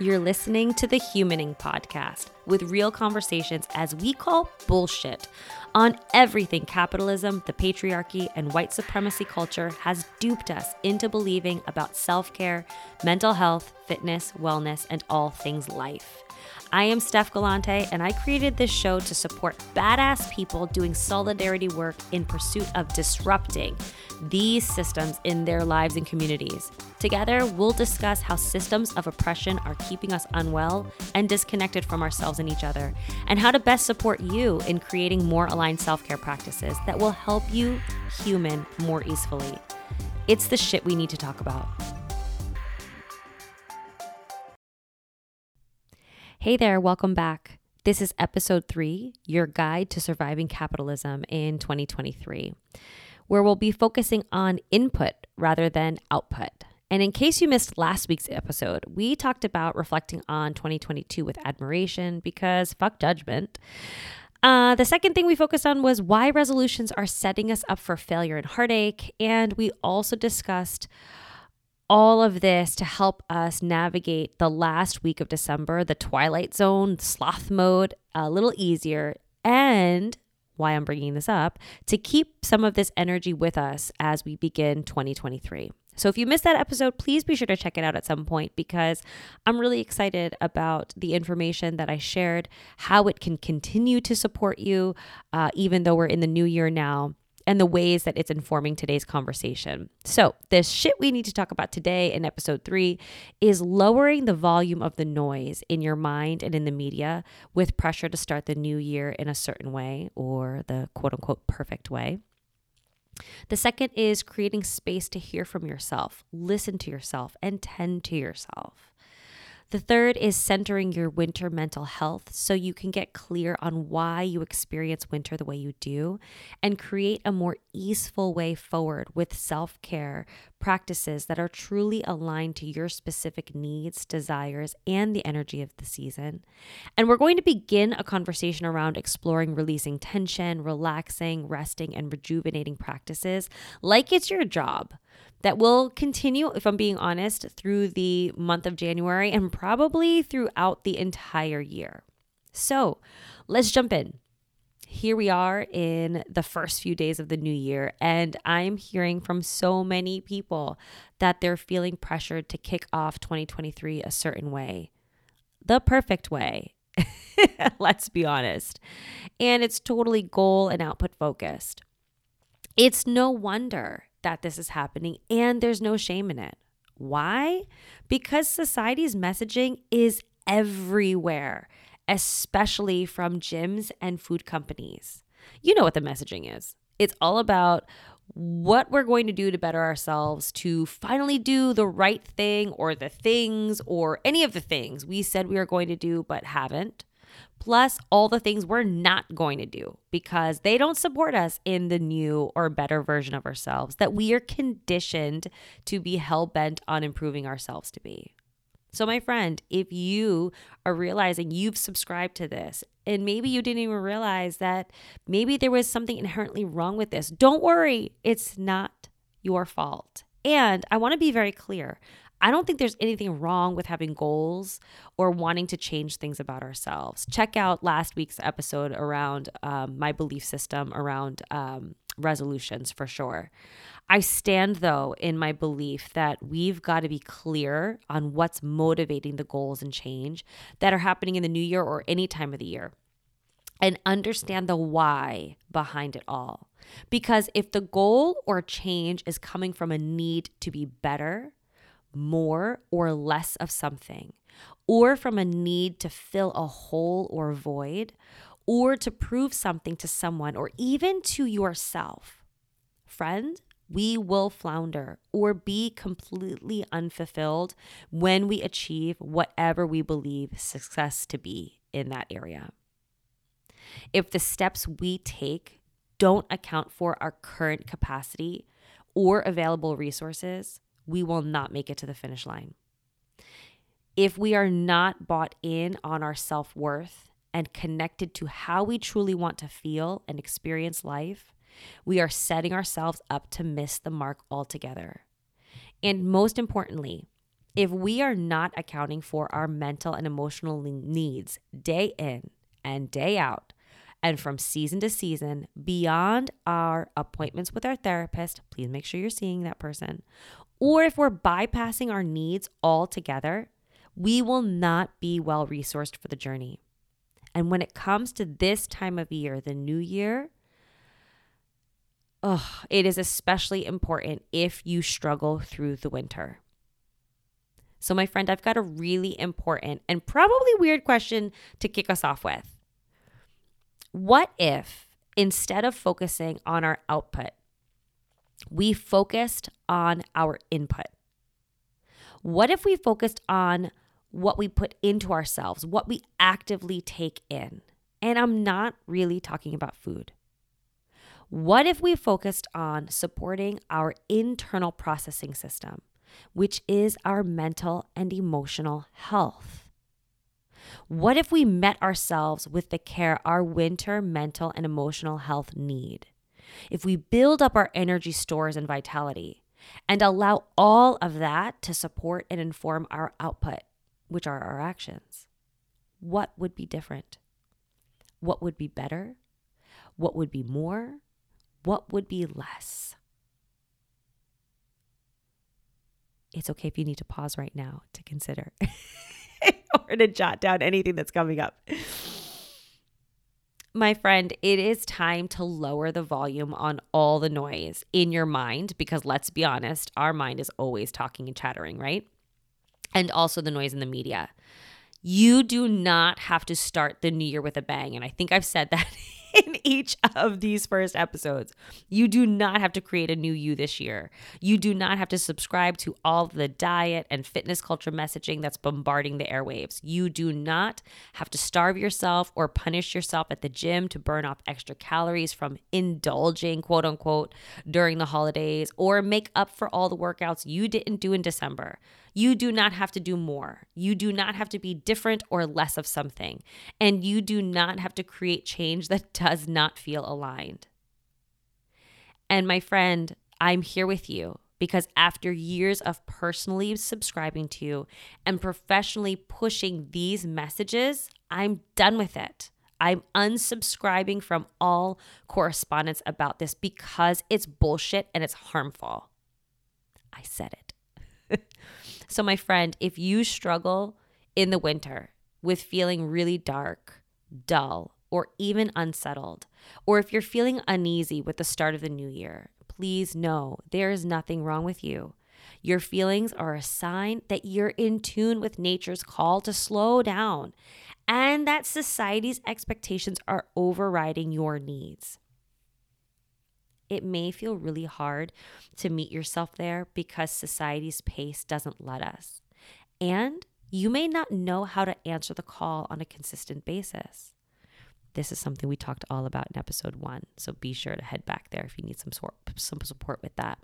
You're listening to the Humaning Podcast with real conversations as we call bullshit on everything capitalism, the patriarchy, and white supremacy culture has duped us into believing about self care, mental health, fitness, wellness, and all things life. I am Steph Galante, and I created this show to support badass people doing solidarity work in pursuit of disrupting these systems in their lives and communities. Together, we'll discuss how systems of oppression are keeping us unwell and disconnected from ourselves and each other, and how to best support you in creating more aligned self care practices that will help you human more easily. It's the shit we need to talk about. Hey there, welcome back. This is episode three Your Guide to Surviving Capitalism in 2023, where we'll be focusing on input rather than output. And in case you missed last week's episode, we talked about reflecting on 2022 with admiration because fuck judgment. Uh, the second thing we focused on was why resolutions are setting us up for failure and heartache. And we also discussed all of this to help us navigate the last week of December, the twilight zone, sloth mode, a little easier, and why I'm bringing this up to keep some of this energy with us as we begin 2023. So, if you missed that episode, please be sure to check it out at some point because I'm really excited about the information that I shared, how it can continue to support you, uh, even though we're in the new year now, and the ways that it's informing today's conversation. So, the shit we need to talk about today in episode three is lowering the volume of the noise in your mind and in the media with pressure to start the new year in a certain way or the quote unquote perfect way. The second is creating space to hear from yourself, listen to yourself, and tend to yourself. The third is centering your winter mental health so you can get clear on why you experience winter the way you do and create a more easeful way forward with self care practices that are truly aligned to your specific needs, desires, and the energy of the season. And we're going to begin a conversation around exploring releasing tension, relaxing, resting, and rejuvenating practices like it's your job that will continue, if I'm being honest, through the month of January and probably throughout the entire year. So let's jump in. Here we are in the first few days of the new year, and I'm hearing from so many people that they're feeling pressured to kick off 2023 a certain way, the perfect way. Let's be honest. And it's totally goal and output focused. It's no wonder that this is happening and there's no shame in it. Why? Because society's messaging is everywhere, especially from gyms and food companies. You know what the messaging is. It's all about what we're going to do to better ourselves to finally do the right thing or the things or any of the things we said we were going to do but haven't plus all the things we're not going to do because they don't support us in the new or better version of ourselves that we are conditioned to be hell bent on improving ourselves to be. So, my friend, if you are realizing you've subscribed to this and maybe you didn't even realize that maybe there was something inherently wrong with this, don't worry, it's not your fault. And I want to be very clear I don't think there's anything wrong with having goals or wanting to change things about ourselves. Check out last week's episode around um, my belief system around um, resolutions for sure. I stand though in my belief that we've got to be clear on what's motivating the goals and change that are happening in the new year or any time of the year and understand the why behind it all. Because if the goal or change is coming from a need to be better, more or less of something, or from a need to fill a hole or void, or to prove something to someone, or even to yourself. Friend, we will flounder or be completely unfulfilled when we achieve whatever we believe success to be in that area. If the steps we take don't account for our current capacity or available resources, we will not make it to the finish line. If we are not bought in on our self worth and connected to how we truly want to feel and experience life, we are setting ourselves up to miss the mark altogether. And most importantly, if we are not accounting for our mental and emotional needs day in and day out, and from season to season, beyond our appointments with our therapist, please make sure you're seeing that person, or if we're bypassing our needs altogether, we will not be well resourced for the journey. And when it comes to this time of year, the new year, oh, it is especially important if you struggle through the winter. So, my friend, I've got a really important and probably weird question to kick us off with. What if instead of focusing on our output, we focused on our input? What if we focused on what we put into ourselves, what we actively take in? And I'm not really talking about food. What if we focused on supporting our internal processing system? which is our mental and emotional health. What if we met ourselves with the care our winter mental and emotional health need? If we build up our energy stores and vitality and allow all of that to support and inform our output, which are our actions, what would be different? What would be better? What would be more? What would be less? it's okay if you need to pause right now to consider or to jot down anything that's coming up. My friend, it is time to lower the volume on all the noise in your mind because let's be honest, our mind is always talking and chattering, right? And also the noise in the media. You do not have to start the new year with a bang. And I think I've said that in each of these first episodes. You do not have to create a new you this year. You do not have to subscribe to all the diet and fitness culture messaging that's bombarding the airwaves. You do not have to starve yourself or punish yourself at the gym to burn off extra calories from indulging, quote unquote, during the holidays or make up for all the workouts you didn't do in December. You do not have to do more. You do not have to be different or less of something. And you do not have to create change that does not feel aligned. And my friend, I'm here with you because after years of personally subscribing to you and professionally pushing these messages, I'm done with it. I'm unsubscribing from all correspondence about this because it's bullshit and it's harmful. I said it. So, my friend, if you struggle in the winter with feeling really dark, dull, or even unsettled, or if you're feeling uneasy with the start of the new year, please know there is nothing wrong with you. Your feelings are a sign that you're in tune with nature's call to slow down and that society's expectations are overriding your needs it may feel really hard to meet yourself there because society's pace doesn't let us. And you may not know how to answer the call on a consistent basis. This is something we talked all about in episode one. So be sure to head back there if you need some sort some support with that.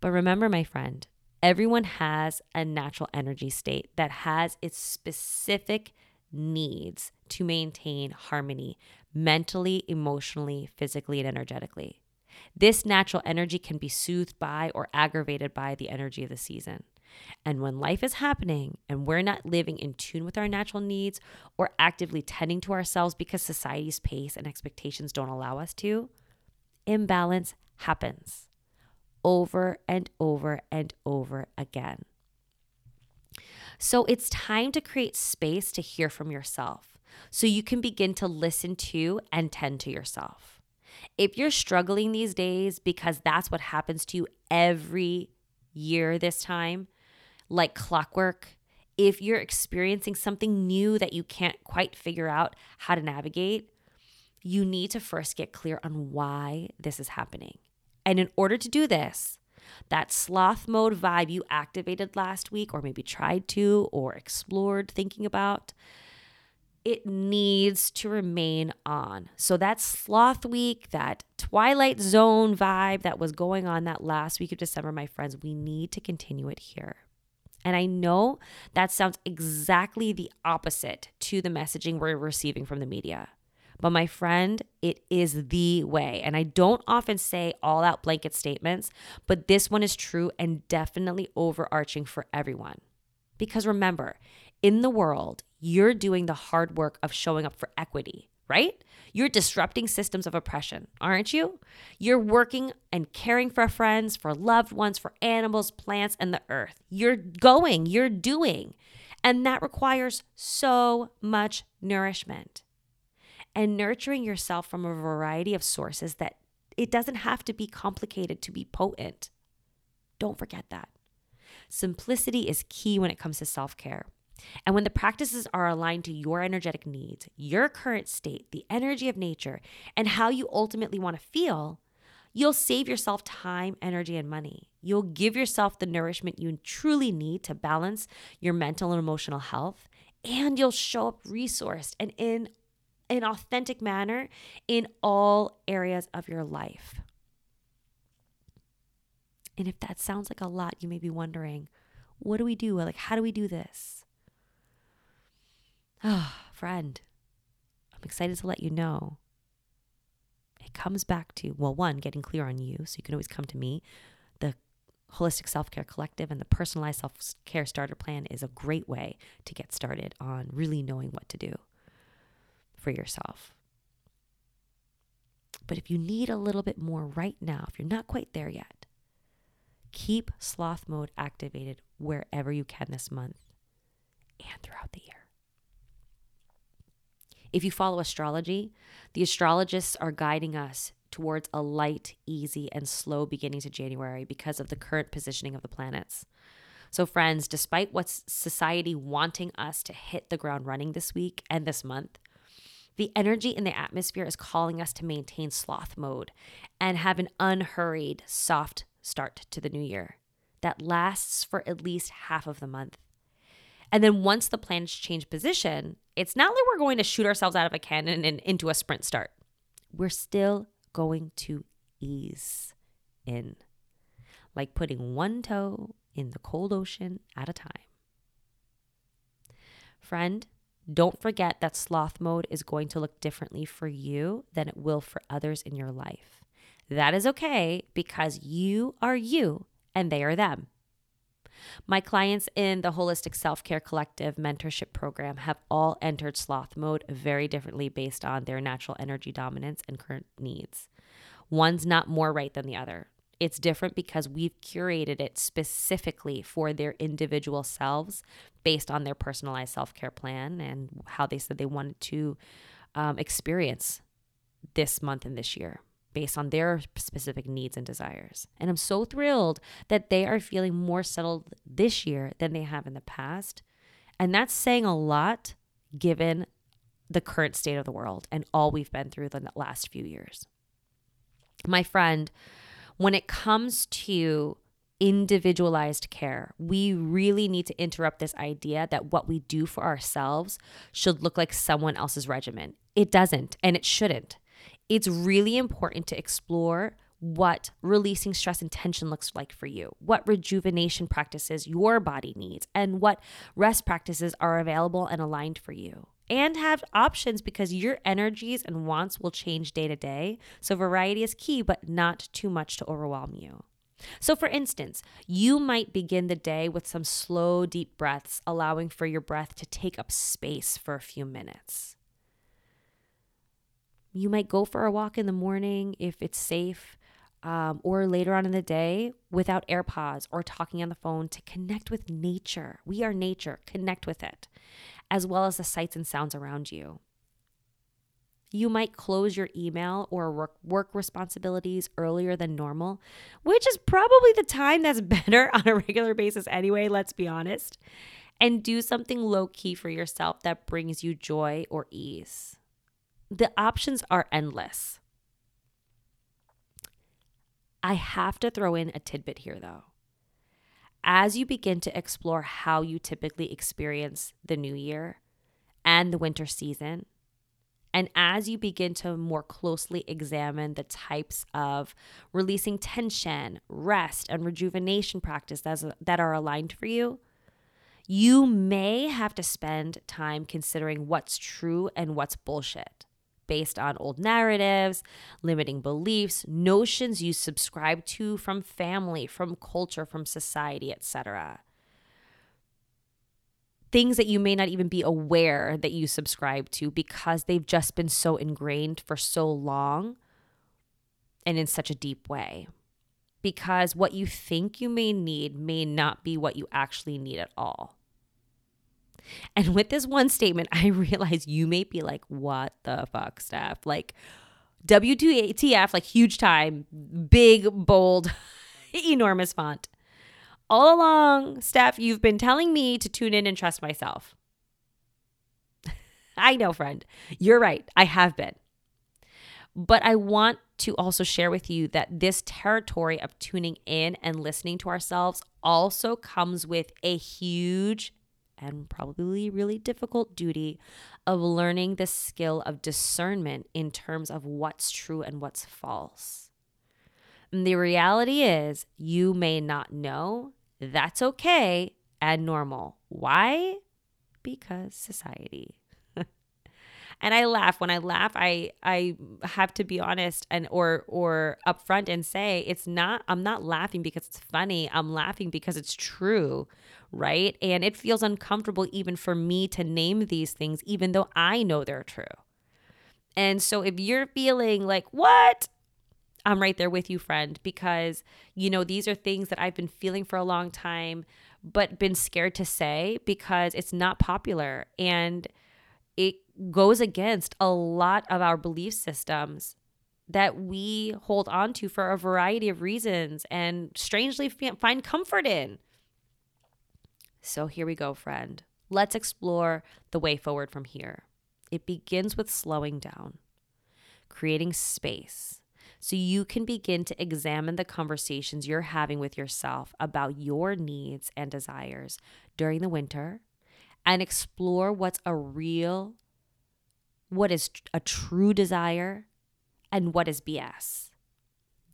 But remember, my friend, everyone has a natural energy state that has its specific needs to maintain harmony mentally, emotionally, physically, and energetically. This natural energy can be soothed by or aggravated by the energy of the season. And when life is happening and we're not living in tune with our natural needs or actively tending to ourselves because society's pace and expectations don't allow us to, imbalance happens over and over and over again. So it's time to create space to hear from yourself so you can begin to listen to and tend to yourself. If you're struggling these days because that's what happens to you every year this time, like clockwork, if you're experiencing something new that you can't quite figure out how to navigate, you need to first get clear on why this is happening. And in order to do this, that sloth mode vibe you activated last week, or maybe tried to, or explored thinking about, it needs to remain on. So that sloth week, that twilight zone vibe that was going on that last week of December, my friends, we need to continue it here. And I know that sounds exactly the opposite to the messaging we're receiving from the media. But my friend, it is the way. And I don't often say all out blanket statements, but this one is true and definitely overarching for everyone. Because remember, in the world, you're doing the hard work of showing up for equity, right? You're disrupting systems of oppression, aren't you? You're working and caring for friends, for loved ones, for animals, plants, and the earth. You're going, you're doing. And that requires so much nourishment and nurturing yourself from a variety of sources that it doesn't have to be complicated to be potent. Don't forget that. Simplicity is key when it comes to self care. And when the practices are aligned to your energetic needs, your current state, the energy of nature, and how you ultimately want to feel, you'll save yourself time, energy, and money. You'll give yourself the nourishment you truly need to balance your mental and emotional health, and you'll show up resourced and in an authentic manner in all areas of your life. And if that sounds like a lot, you may be wondering, what do we do? Like, how do we do this? Oh, friend, I'm excited to let you know. It comes back to, well, one, getting clear on you. So you can always come to me. The Holistic Self Care Collective and the Personalized Self Care Starter Plan is a great way to get started on really knowing what to do for yourself. But if you need a little bit more right now, if you're not quite there yet, keep sloth mode activated wherever you can this month and throughout the year. If you follow astrology, the astrologists are guiding us towards a light, easy, and slow beginning to January because of the current positioning of the planets. So, friends, despite what's society wanting us to hit the ground running this week and this month, the energy in the atmosphere is calling us to maintain sloth mode and have an unhurried, soft start to the new year that lasts for at least half of the month. And then once the planets change position, it's not like we're going to shoot ourselves out of a cannon and into a sprint start. We're still going to ease in, like putting one toe in the cold ocean at a time. Friend, don't forget that sloth mode is going to look differently for you than it will for others in your life. That is okay because you are you and they are them. My clients in the Holistic Self Care Collective mentorship program have all entered sloth mode very differently based on their natural energy dominance and current needs. One's not more right than the other. It's different because we've curated it specifically for their individual selves based on their personalized self care plan and how they said they wanted to um, experience this month and this year based on their specific needs and desires. And I'm so thrilled that they are feeling more settled this year than they have in the past. And that's saying a lot given the current state of the world and all we've been through the last few years. My friend, when it comes to individualized care, we really need to interrupt this idea that what we do for ourselves should look like someone else's regimen. It doesn't, and it shouldn't. It's really important to explore what releasing stress and tension looks like for you, what rejuvenation practices your body needs, and what rest practices are available and aligned for you and have options because your energies and wants will change day to day. So, variety is key, but not too much to overwhelm you. So, for instance, you might begin the day with some slow, deep breaths, allowing for your breath to take up space for a few minutes. You might go for a walk in the morning if it's safe, um, or later on in the day without AirPods or talking on the phone to connect with nature. We are nature, connect with it as well as the sights and sounds around you. You might close your email or work, work responsibilities earlier than normal, which is probably the time that's better on a regular basis anyway, let's be honest. And do something low key for yourself that brings you joy or ease. The options are endless. I have to throw in a tidbit here though as you begin to explore how you typically experience the new year and the winter season, and as you begin to more closely examine the types of releasing tension, rest, and rejuvenation practices that are aligned for you, you may have to spend time considering what's true and what's bullshit. Based on old narratives, limiting beliefs, notions you subscribe to from family, from culture, from society, etc. Things that you may not even be aware that you subscribe to because they've just been so ingrained for so long and in such a deep way. Because what you think you may need may not be what you actually need at all. And with this one statement, I realize you may be like, what the fuck, Steph? Like, WTF, like huge time, big, bold, enormous font. All along, Steph, you've been telling me to tune in and trust myself. I know, friend. You're right. I have been. But I want to also share with you that this territory of tuning in and listening to ourselves also comes with a huge and probably really difficult duty of learning the skill of discernment in terms of what's true and what's false. And the reality is, you may not know. That's okay and normal. Why? Because society. And I laugh when I laugh I I have to be honest and or or upfront and say it's not I'm not laughing because it's funny I'm laughing because it's true right? And it feels uncomfortable even for me to name these things, even though I know they're true. And so if you're feeling like, what? I'm right there with you, friend, because, you know, these are things that I've been feeling for a long time, but been scared to say because it's not popular. And goes against a lot of our belief systems that we hold on to for a variety of reasons and strangely find comfort in. So here we go, friend. Let's explore the way forward from here. It begins with slowing down, creating space so you can begin to examine the conversations you're having with yourself about your needs and desires during the winter and explore what's a real, what is a true desire, and what is BS.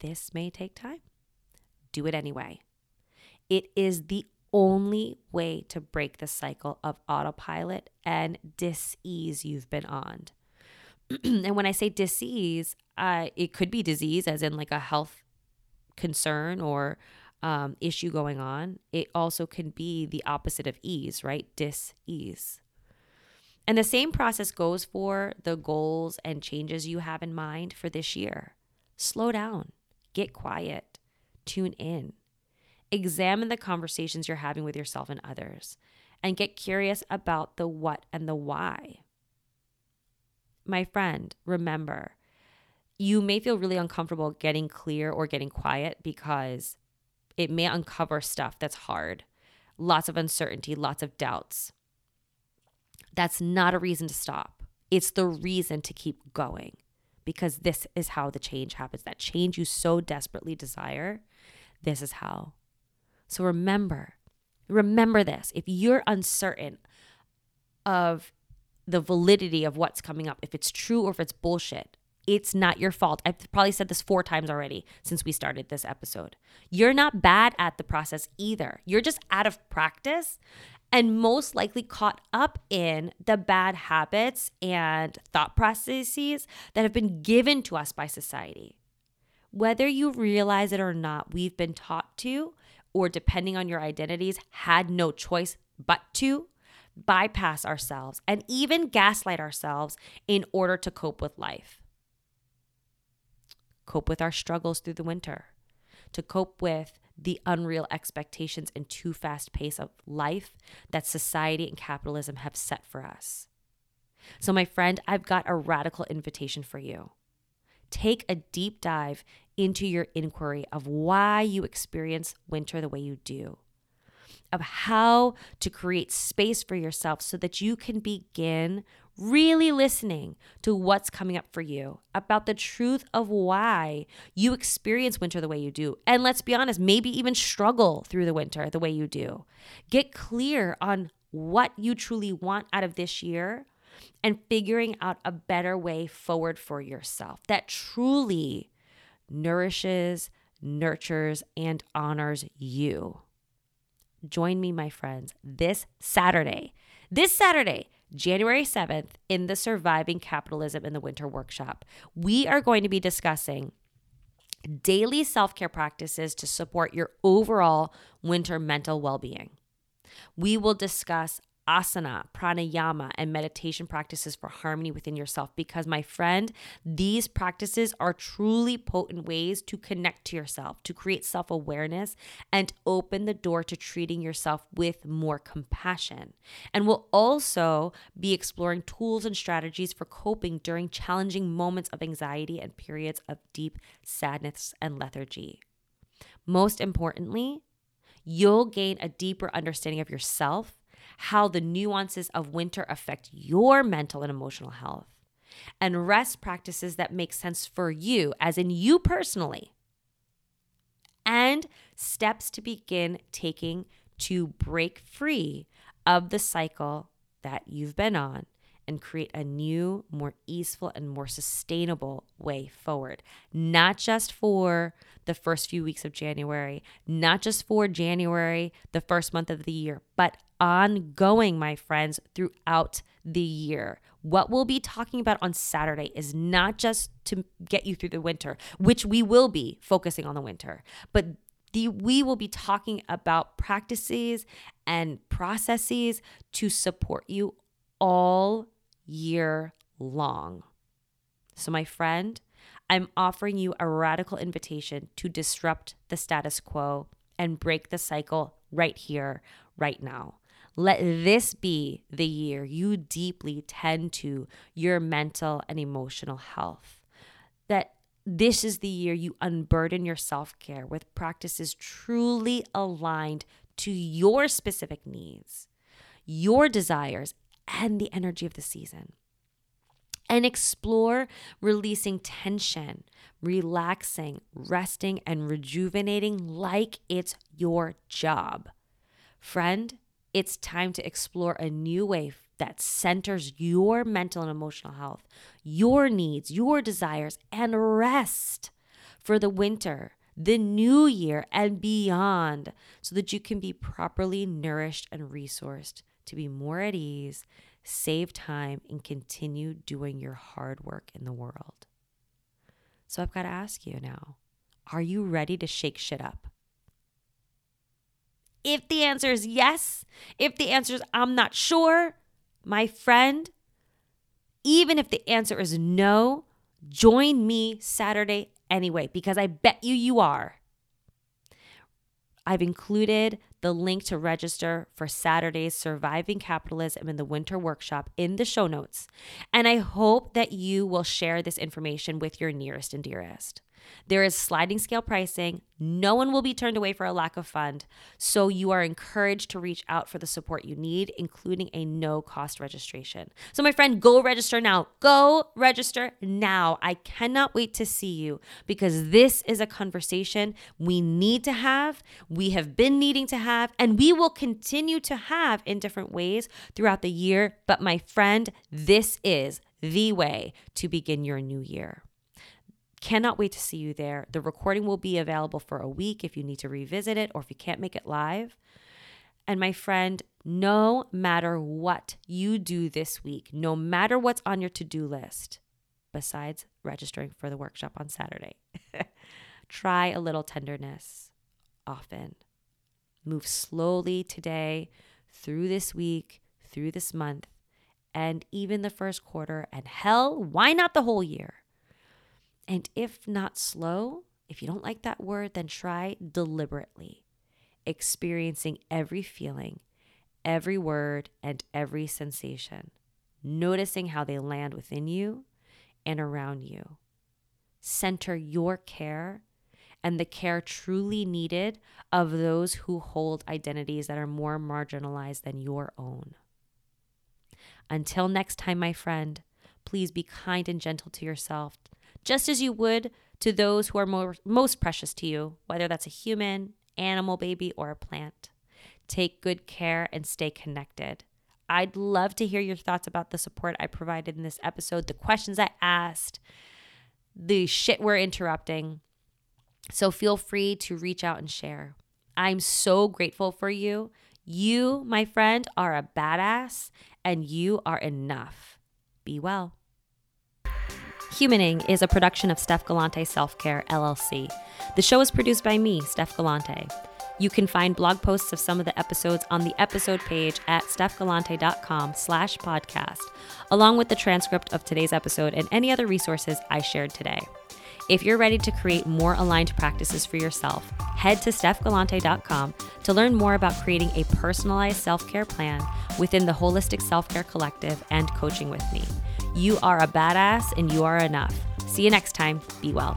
This may take time. Do it anyway. It is the only way to break the cycle of autopilot and disease you've been on. and when I say disease, uh, it could be disease, as in like a health concern or um, issue going on. It also can be the opposite of ease, right? Dis-ease. And the same process goes for the goals and changes you have in mind for this year. Slow down, get quiet, tune in. Examine the conversations you're having with yourself and others, and get curious about the what and the why. My friend, remember, you may feel really uncomfortable getting clear or getting quiet because it may uncover stuff that's hard, lots of uncertainty, lots of doubts. That's not a reason to stop. It's the reason to keep going because this is how the change happens. That change you so desperately desire, this is how so remember, remember this. If you're uncertain of the validity of what's coming up, if it's true or if it's bullshit, it's not your fault. I've probably said this four times already since we started this episode. You're not bad at the process either. You're just out of practice and most likely caught up in the bad habits and thought processes that have been given to us by society. Whether you realize it or not, we've been taught to or depending on your identities, had no choice but to bypass ourselves and even gaslight ourselves in order to cope with life. Cope with our struggles through the winter, to cope with the unreal expectations and too fast pace of life that society and capitalism have set for us. So, my friend, I've got a radical invitation for you. Take a deep dive into your inquiry of why you experience winter the way you do, of how to create space for yourself so that you can begin really listening to what's coming up for you about the truth of why you experience winter the way you do. And let's be honest, maybe even struggle through the winter the way you do. Get clear on what you truly want out of this year and figuring out a better way forward for yourself that truly nourishes, nurtures, and honors you. Join me, my friends, this Saturday. This Saturday, January 7th, in the Surviving Capitalism in the Winter Workshop, we are going to be discussing daily self care practices to support your overall winter mental well being. We will discuss asana, pranayama, and meditation practices for harmony within yourself. Because, my friend, these practices are truly potent ways to connect to yourself, to create self awareness, and open the door to treating yourself with more compassion. And we'll also be exploring tools and strategies for coping during challenging moments of anxiety and periods of deep sadness and lethargy. Most importantly, you'll gain a deeper understanding of yourself how the nuances of winter affect your mental and emotional health, and rest practices that make sense for you, as in you personally, and steps to begin taking to break free of the cycle that you've been on and create a new, more easeful, and more sustainable way forward. Not just for the first few weeks of January, not just for January, the first month of the year, but ongoing, my friends, throughout the year. What we'll be talking about on Saturday is not just to get you through the winter, which we will be focusing on the winter, but the, we will be talking about practices and processes to support you all year long. So, my friend, I'm offering you a radical invitation to disrupt the status quo and break the cycle right here, right now. Let this be the year you deeply tend to your mental and emotional health. That this is the year you unburden your self care with practices truly aligned to your specific needs, your desires, and the energy of the season. And explore releasing tension, relaxing, resting, and rejuvenating like it's your job. Friend, it's time to explore a new way that centers your mental and emotional health, your needs, your desires, and rest for the winter, the new year, and beyond so that you can be properly nourished and resourced to be more at ease, save time, and continue doing your hard work in the world. So I've got to ask you now are you ready to shake shit up? If the answer is yes, if the answer is I'm not sure, my friend, even if the answer is no, join me Saturday anyway, because I bet you you are. I've included the link to register for Saturday's Surviving Capitalism in the Winter Workshop in the show notes. And I hope that you will share this information with your nearest and dearest. There is sliding scale pricing. No one will be turned away for a lack of fund. So you are encouraged to reach out for the support you need, including a no cost registration. So, my friend, go register now. Go register now. I cannot wait to see you because this is a conversation we need to have, we have been needing to have, and we will continue to have in different ways throughout the year. But, my friend, this is the way to begin your new year. Cannot wait to see you there. The recording will be available for a week if you need to revisit it or if you can't make it live. And my friend, no matter what you do this week, no matter what's on your to do list, besides registering for the workshop on Saturday, try a little tenderness often. Move slowly today, through this week, through this month, and even the first quarter, and hell, why not the whole year? And if not slow, if you don't like that word, then try deliberately, experiencing every feeling, every word, and every sensation, noticing how they land within you and around you. Center your care and the care truly needed of those who hold identities that are more marginalized than your own. Until next time, my friend, please be kind and gentle to yourself just as you would to those who are more, most precious to you, whether that's a human, animal baby, or a plant. Take good care and stay connected. I'd love to hear your thoughts about the support I provided in this episode, the questions I asked, the shit we're interrupting. So feel free to reach out and share. I'm so grateful for you. You, my friend, are a badass and you are enough. Be well. Humaning is a production of Steph Galante Self Care LLC. The show is produced by me, Steph Galante. You can find blog posts of some of the episodes on the episode page at stephgalante.com slash podcast, along with the transcript of today's episode and any other resources I shared today. If you're ready to create more aligned practices for yourself, head to stephgalante.com to learn more about creating a personalized self care plan within the Holistic Self Care Collective and coaching with me. You are a badass and you are enough. See you next time. Be well.